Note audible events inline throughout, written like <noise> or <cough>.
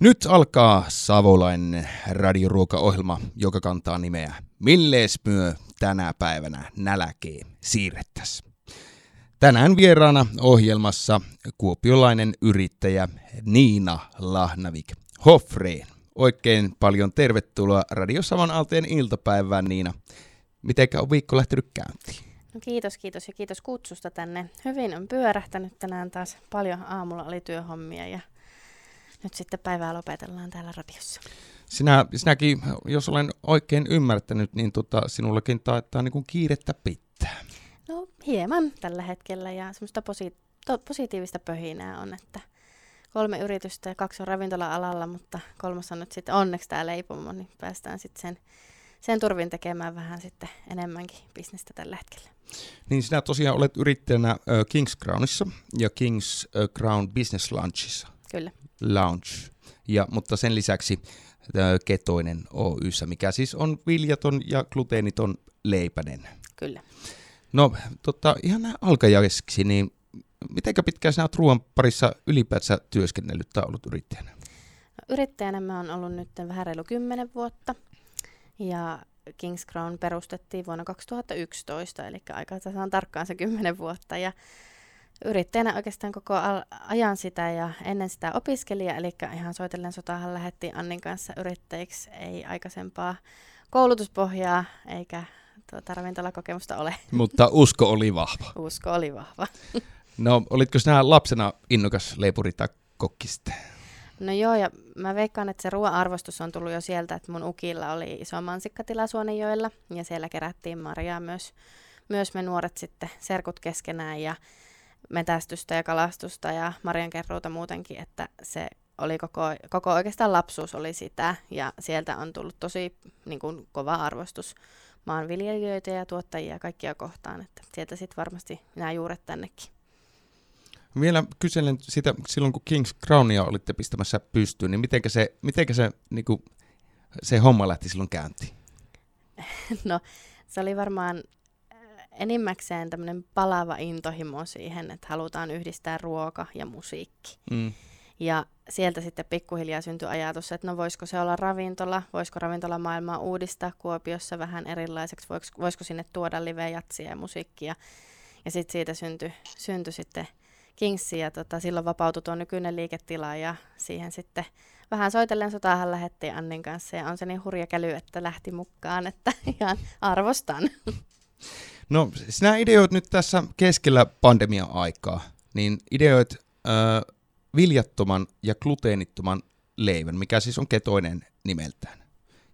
Nyt alkaa Savolainen radioruokaohjelma, joka kantaa nimeä Millees myö tänä päivänä näläkee siirrettäs. Tänään vieraana ohjelmassa kuopiolainen yrittäjä Niina Lahnavik Hoffreen. Oikein paljon tervetuloa Radio Savan Alteen iltapäivään Niina. Mitenkä on viikko lähtenyt käyntiin? No kiitos, kiitos ja kiitos kutsusta tänne. Hyvin on pyörähtänyt tänään taas. Paljon aamulla oli työhommia ja nyt sitten päivää lopetellaan täällä radiossa. Sinä, sinäkin, jos olen oikein ymmärtänyt, niin tota, sinullakin taitaa niin kuin kiirettä pitää. No hieman tällä hetkellä ja semmoista posi- to- positiivista pöhinää on, että kolme yritystä ja kaksi on ravintola-alalla, mutta kolmas on nyt sitten onneksi tämä leipomo, niin päästään sitten sen, sen turvin tekemään vähän sitten enemmänkin bisnestä tällä hetkellä. Niin sinä tosiaan olet yrittäjänä Kings Crownissa ja Kings Crown Business Lunchissa. Kyllä. Lounge. Ja, mutta sen lisäksi Ketoinen Oyssä, mikä siis on viljaton ja gluteeniton leipänen. Kyllä. No tota, ihan alkajaisiksi, niin mitenkä pitkään sinä olet ruoan parissa ylipäätään työskennellyt tai ollut yrittäjänä? No, yrittäjänä mä oon ollut nyt vähän reilu kymmenen vuotta ja Kings Crown perustettiin vuonna 2011, eli aika on tarkkaan se kymmenen vuotta. Ja yrittäjänä oikeastaan koko ajan sitä ja ennen sitä opiskelija, eli ihan soitellen sotahan lähdettiin Annin kanssa yrittäjiksi, ei aikaisempaa koulutuspohjaa eikä tuota ravintolakokemusta ole. <laughs> Mutta usko oli vahva. Usko oli vahva. <laughs> No, olitko sinä lapsena innokas leipuri tai kokki No joo, ja mä veikkaan, että se ruoan arvostus on tullut jo sieltä, että mun ukilla oli iso mansikkatila Suonenjoella, ja siellä kerättiin marjaa myös, myös me nuoret sitten serkut keskenään, ja metästystä ja kalastusta ja marjankerruuta muutenkin, että se oli koko, koko oikeastaan lapsuus oli sitä, ja sieltä on tullut tosi niin kuin, kova arvostus maanviljelijöitä ja tuottajia kaikkia kohtaan, että sieltä sitten varmasti nämä juuret tännekin. Vielä kyselen sitä, silloin kun Kings Crownia olitte pistämässä pystyyn, niin mitenkä se, mitenkä se, niin kuin, se homma lähti silloin käyntiin? <laughs> no, se oli varmaan enimmäkseen tämmöinen palava intohimo siihen, että halutaan yhdistää ruoka ja musiikki. Mm. Ja sieltä sitten pikkuhiljaa syntyi ajatus, että no voisiko se olla ravintola, voisiko ravintolamaailmaa uudistaa Kuopiossa vähän erilaiseksi, voisiko, voisiko sinne tuoda live-jatsia ja musiikkia. Ja sitten siitä syntyi, syntyi sitten Kingsi ja tota, silloin vapautui tuo nykyinen liiketila ja siihen sitten vähän soitellen sotahan lähettiin Annin kanssa ja on se niin hurja käly, että lähti mukaan, että <laughs> ihan arvostan. No sinä ideoit nyt tässä keskellä pandemia-aikaa, niin ideoit äh, viljattoman ja gluteenittoman leivän, mikä siis on ketoinen nimeltään.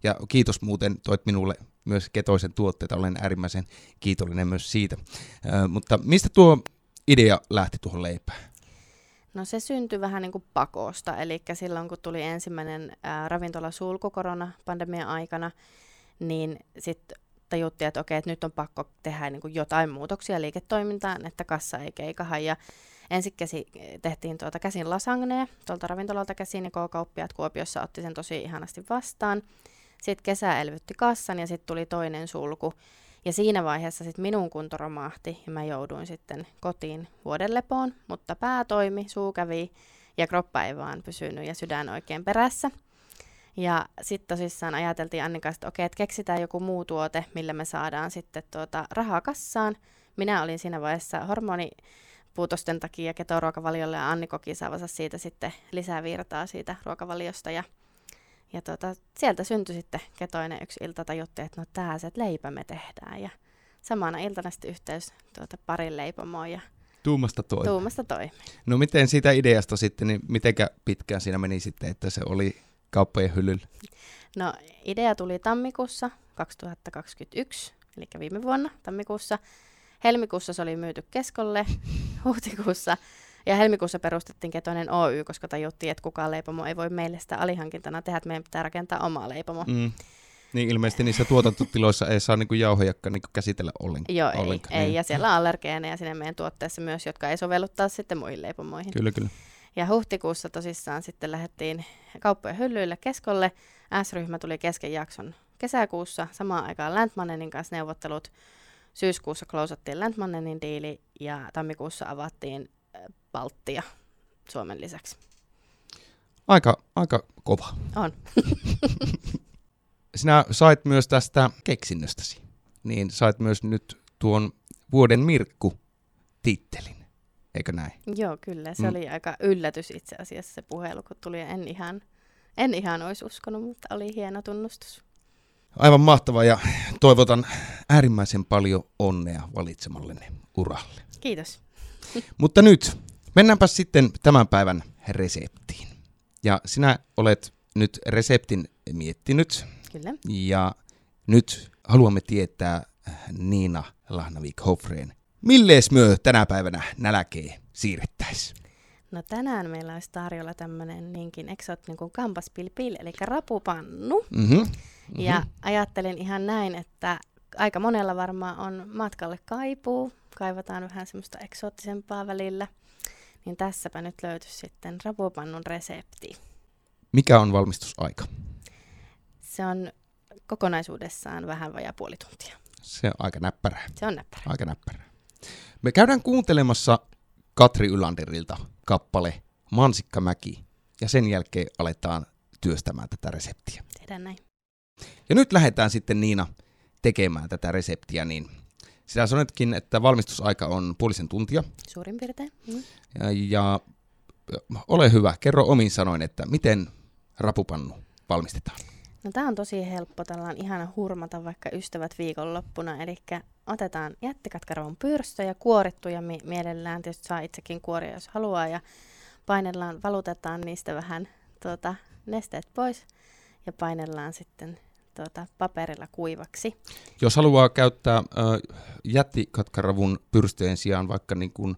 Ja kiitos muuten, toit minulle myös ketoisen tuotteita, olen äärimmäisen kiitollinen myös siitä. Äh, mutta mistä tuo idea lähti tuohon leipään? No se syntyi vähän niin kuin pakosta, eli silloin kun tuli ensimmäinen ravintolasulku koronapandemian aikana, niin sitten tajuttiin, että okei, että nyt on pakko tehdä niin kuin jotain muutoksia liiketoimintaan, että kassa ei keikaha. Ja ensin käsi, tehtiin tuota käsin lasagnea tuolta ravintolalta käsin, ja K-kauppiaat Kuopiossa otti sen tosi ihanasti vastaan. Sitten kesä elvytti kassan ja sitten tuli toinen sulku. Ja siinä vaiheessa sitten minun kunto romahti ja mä jouduin sitten kotiin vuodenlepoon, mutta pää toimi, suu kävi ja kroppa ei vaan pysynyt ja sydän oikein perässä. Ja sitten tosissaan ajateltiin Annin kanssa, että okei, että keksitään joku muu tuote, millä me saadaan sitten tuota rahaa kassaan. Minä olin siinä vaiheessa hormonipuutosten takia ketoruokavaliolle ja Anni koki saavansa siitä sitten lisää virtaa siitä ruokavaliosta. Ja, ja tuota, sieltä syntyi sitten ketoinen yksi ilta tajuttiin, että no tää se, että leipä me tehdään. Ja samana iltana sitten yhteys tuota parin leipomoon ja Tuumasta toi. Tuumasta toi. No miten siitä ideasta sitten, niin mitenkä pitkään siinä meni sitten, että se oli kauppojen hyllyllä? No idea tuli tammikuussa 2021, eli viime vuonna tammikuussa. Helmikuussa se oli myyty keskolle, <laughs> huhtikuussa ja helmikuussa perustettiin Ketoinen Oy, koska tajuttiin, että kukaan leipomo ei voi meille sitä alihankintana tehdä, että meidän pitää rakentaa omaa leipomo. Mm. Niin ilmeisesti niissä tuotantotiloissa ei saa niinku jauhojakka niinku käsitellä ollenkaan. Joo, ei, ollenkaan. ei, niin. ja siellä on allergeeneja sinne meidän tuotteessa myös, jotka ei sovellu taas sitten muihin leipomoihin. Kyllä, kyllä. Ja huhtikuussa tosissaan sitten lähdettiin kauppojen hyllyille keskolle. S-ryhmä tuli kesken jakson kesäkuussa. Samaan aikaan Landmannenin kanssa neuvottelut. Syyskuussa klousattiin Landmannenin diili ja tammikuussa avattiin Baltia Suomen lisäksi. Aika, aika kova. On. <laughs> Sinä sait myös tästä keksinnöstäsi, niin sait myös nyt tuon vuoden Mirkku-tittelin, eikö näin? Joo, kyllä. Se Mm. oli aika yllätys itse asiassa se puhelu, kun tuli. En ihan, en ihan olisi uskonut, mutta oli hieno tunnustus. Aivan mahtava ja toivotan äärimmäisen paljon onnea valitsemallenne uralle. Kiitos. <laughs> Mutta nyt mennäänpä sitten tämän päivän reseptiin. Ja sinä olet nyt reseptin miettinyt Kyllä. ja nyt haluamme tietää Niina Lahnavik Hofreen. Millees myö tänä päivänä näläkee siirrettäis? No tänään meillä olisi tarjolla tämmöinen niinkin eksoottinen kuin kampaspilpil, eli rapupannu. Mm-hmm. Ja ajattelin ihan näin, että aika monella varmaan on matkalle kaipuu. Kaivataan vähän semmoista eksoottisempaa välillä. Niin tässäpä nyt löytyisi sitten rapupannun resepti. Mikä on valmistusaika? Se on kokonaisuudessaan vähän vajaa puoli tuntia. Se on aika näppärää. Se on näppärä. Aika näppärää. Me käydään kuuntelemassa Katri Ylanderilta kappale Mansikkamäki ja sen jälkeen aletaan työstämään tätä reseptiä. Tehdään näin. Ja nyt lähdetään sitten Niina tekemään tätä reseptiä, niin sinä sanotkin, että valmistusaika on puolisen tuntia. Suurin piirtein. Mm. Ja, ja ole hyvä, kerro omin sanoin, että miten rapupannu valmistetaan. No tää on tosi helppo, tällä on ihana hurmata vaikka ystävät viikonloppuna, eli otetaan jättikatkaravun pyrstö ja kuorittu ja mi- mielellään tietysti saa itsekin kuoria, jos haluaa ja painellaan, valutetaan niistä vähän tuota, nesteet pois ja painellaan sitten tuota, paperilla kuivaksi. Jos haluaa käyttää ö, jättikatkaravun pyrstöjen sijaan vaikka niin kuin,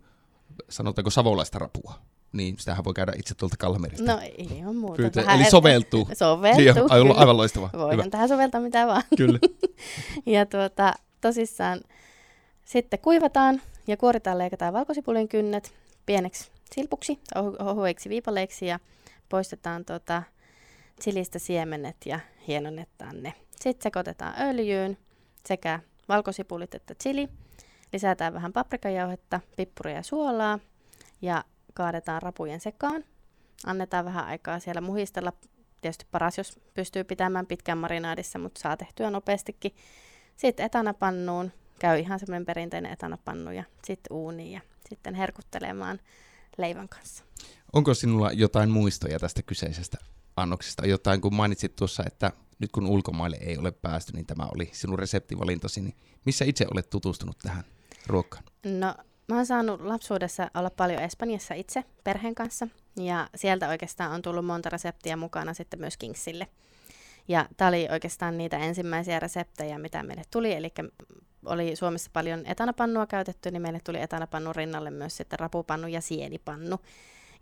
sanotaanko savolaista rapua, niin sitähän voi käydä itse tuolta Kalmerista. No ei ole muuta. Vähän eli soveltuu. Soveltuu, Niin, aivan, aivan loistava. Voidaan Hyvä. tähän soveltaa mitä vaan. Kyllä. <laughs> Ja tuota, tosissaan sitten kuivataan ja kuoritaan, leikataan valkosipulin kynnet pieneksi silpuksi, ohu- ohueiksi viipaleiksi ja poistetaan tuota chilistä siemenet ja hienonnetaan ne. Sitten sekoitetaan öljyyn sekä valkosipulit että chili. Lisätään vähän paprikajauhetta, pippuria ja suolaa ja kaadetaan rapujen sekaan. Annetaan vähän aikaa siellä muhistella. Tietysti paras, jos pystyy pitämään pitkään marinaadissa, mutta saa tehtyä nopeastikin. Sitten etanapannuun, käy ihan semmoinen perinteinen etanapannu ja sitten uuniin ja sitten herkuttelemaan leivän kanssa. Onko sinulla jotain muistoja tästä kyseisestä annoksesta? Jotain, kun mainitsit tuossa, että nyt kun ulkomaille ei ole päästy, niin tämä oli sinun reseptivalintasi. Niin missä itse olet tutustunut tähän ruokaan? No, mä oon saanut lapsuudessa olla paljon Espanjassa itse perheen kanssa ja sieltä oikeastaan on tullut monta reseptiä mukana sitten myös Kingsille. Ja tämä oli oikeastaan niitä ensimmäisiä reseptejä, mitä meille tuli, eli oli Suomessa paljon etanapannua käytetty, niin meille tuli etanapannun rinnalle myös sitten rapupannu ja sienipannu.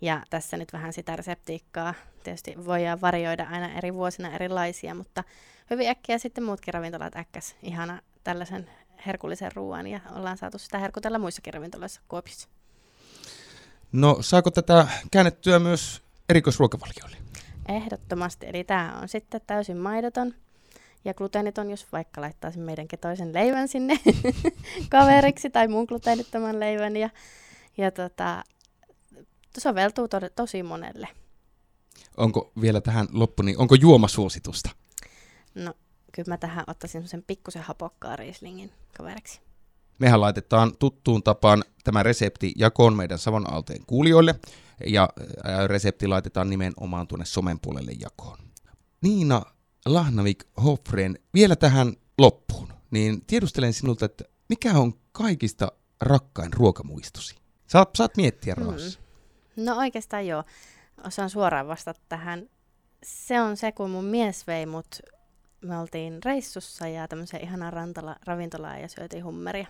Ja tässä nyt vähän sitä reseptiikkaa. Tietysti voidaan varioida aina eri vuosina erilaisia, mutta hyvin äkkiä sitten muutkin ravintolat äkkäs ihana tällaisen herkullisen ruoan ja ollaan saatu sitä herkutella muissakin ravintoloissa Kuopiossa. No, saako tätä käännettyä myös erikoisruokavalioille? Ehdottomasti, eli tämä on sitten täysin maidoton ja gluteeniton, jos vaikka laittaisin meidän toisen leivän sinne <laughs> kaveriksi tai muun gluteenittoman leivän ja, ja tota, soveltuu to- tosi monelle. Onko vielä tähän loppu, niin onko juomasuositusta? No, kyllä mä tähän ottaisin semmoisen pikkusen hapokkaa Rieslingin kaveriksi. Mehän laitetaan tuttuun tapaan tämä resepti jakoon meidän Savon Aalteen kuulijoille, ja ää, resepti laitetaan nimenomaan tuonne somen puolelle jakoon. Niina Lahnavik Hofreen, vielä tähän loppuun, niin tiedustelen sinulta, että mikä on kaikista rakkain ruokamuistosi? Saat, saat miettiä rauhassa. No oikeastaan joo. Osaan suoraan vastata tähän. Se on se, kun mun mies vei mut, me oltiin reissussa ja tämmöiseen ihanaan rantala, ravintolaan ja syötiin hummeria.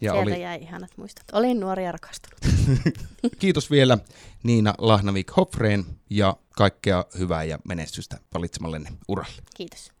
Ja Sieltä oli, jäi ihanat muistot. Olin nuori ja rakastunut. <laughs> kiitos vielä Niina Lahnavik Hofreen ja kaikkea hyvää ja menestystä valitsemallenne uralle. Kiitos.